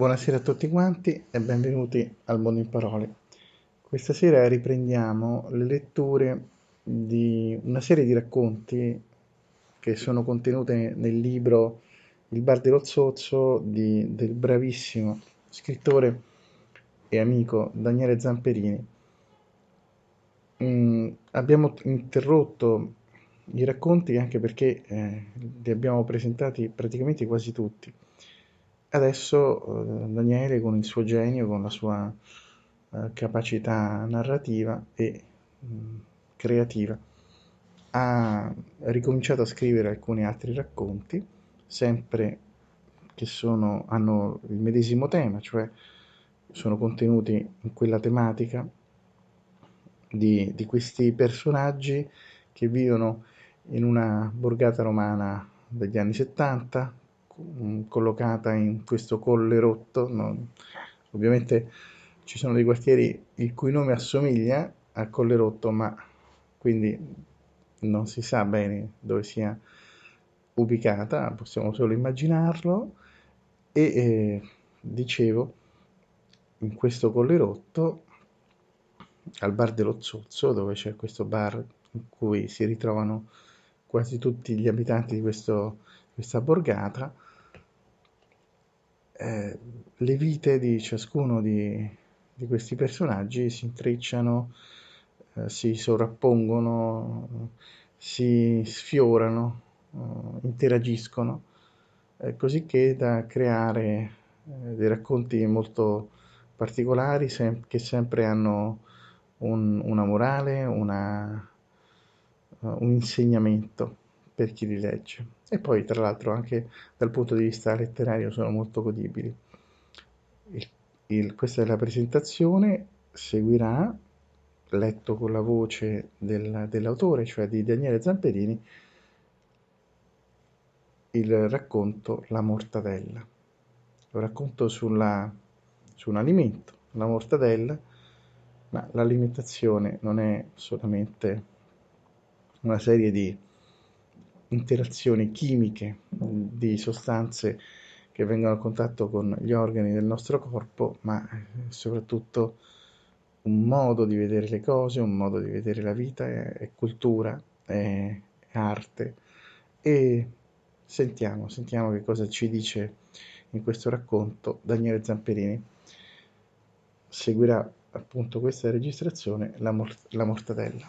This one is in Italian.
Buonasera a tutti quanti e benvenuti al Mondo in Parole. Questa sera riprendiamo le letture di una serie di racconti che sono contenute nel libro Il bar dello zozzo di, del bravissimo scrittore e amico Daniele Zamperini. Mm, abbiamo interrotto i racconti anche perché eh, li abbiamo presentati praticamente quasi tutti. Adesso eh, Daniele con il suo genio, con la sua eh, capacità narrativa e mh, mm, creativa, ha ricominciato a scrivere alcuni altri racconti, sempre che sono, hanno il medesimo tema, cioè sono contenuti in quella tematica di, di questi personaggi che vivono in una borgata romana degli anni 70, collocata in questo colle rotto. No? Ovviamente ci sono dei quartieri il cui nome assomiglia al colle rotto, ma quindi non si sa bene dove sia ubicata, possiamo solo immaginarlo. E eh, dicevo, in questo colle rotto, al bar dello Zozzo, dove c'è questo bar in cui si ritrovano quasi tutti gli abitanti di questo, questa borgata, eh, le vite di ciascuno di, di questi personaggi si intrecciano, eh, si sovrappongono, si sfiorano, eh, interagiscono, eh, così che da creare eh, dei racconti molto particolari sem- che sempre hanno un, una morale, una, un insegnamento per chi li legge. E poi, tra l'altro, anche dal punto di vista letterario sono molto godibili. Il, il, questa è la presentazione, seguirà, letto con la voce del, dell'autore, cioè di Daniele Zamperini, il racconto La mortadella. Lo racconto sulla, su un alimento, la mortadella, ma l'alimentazione non è solamente una serie di interazioni chimiche di sostanze che vengono a contatto con gli organi del nostro corpo, ma soprattutto un modo di vedere le cose, un modo di vedere la vita, è, è cultura, è, è arte. E sentiamo, sentiamo che cosa ci dice in questo racconto Daniele Zamperini. Seguirà appunto questa registrazione la, mort- la mortadella.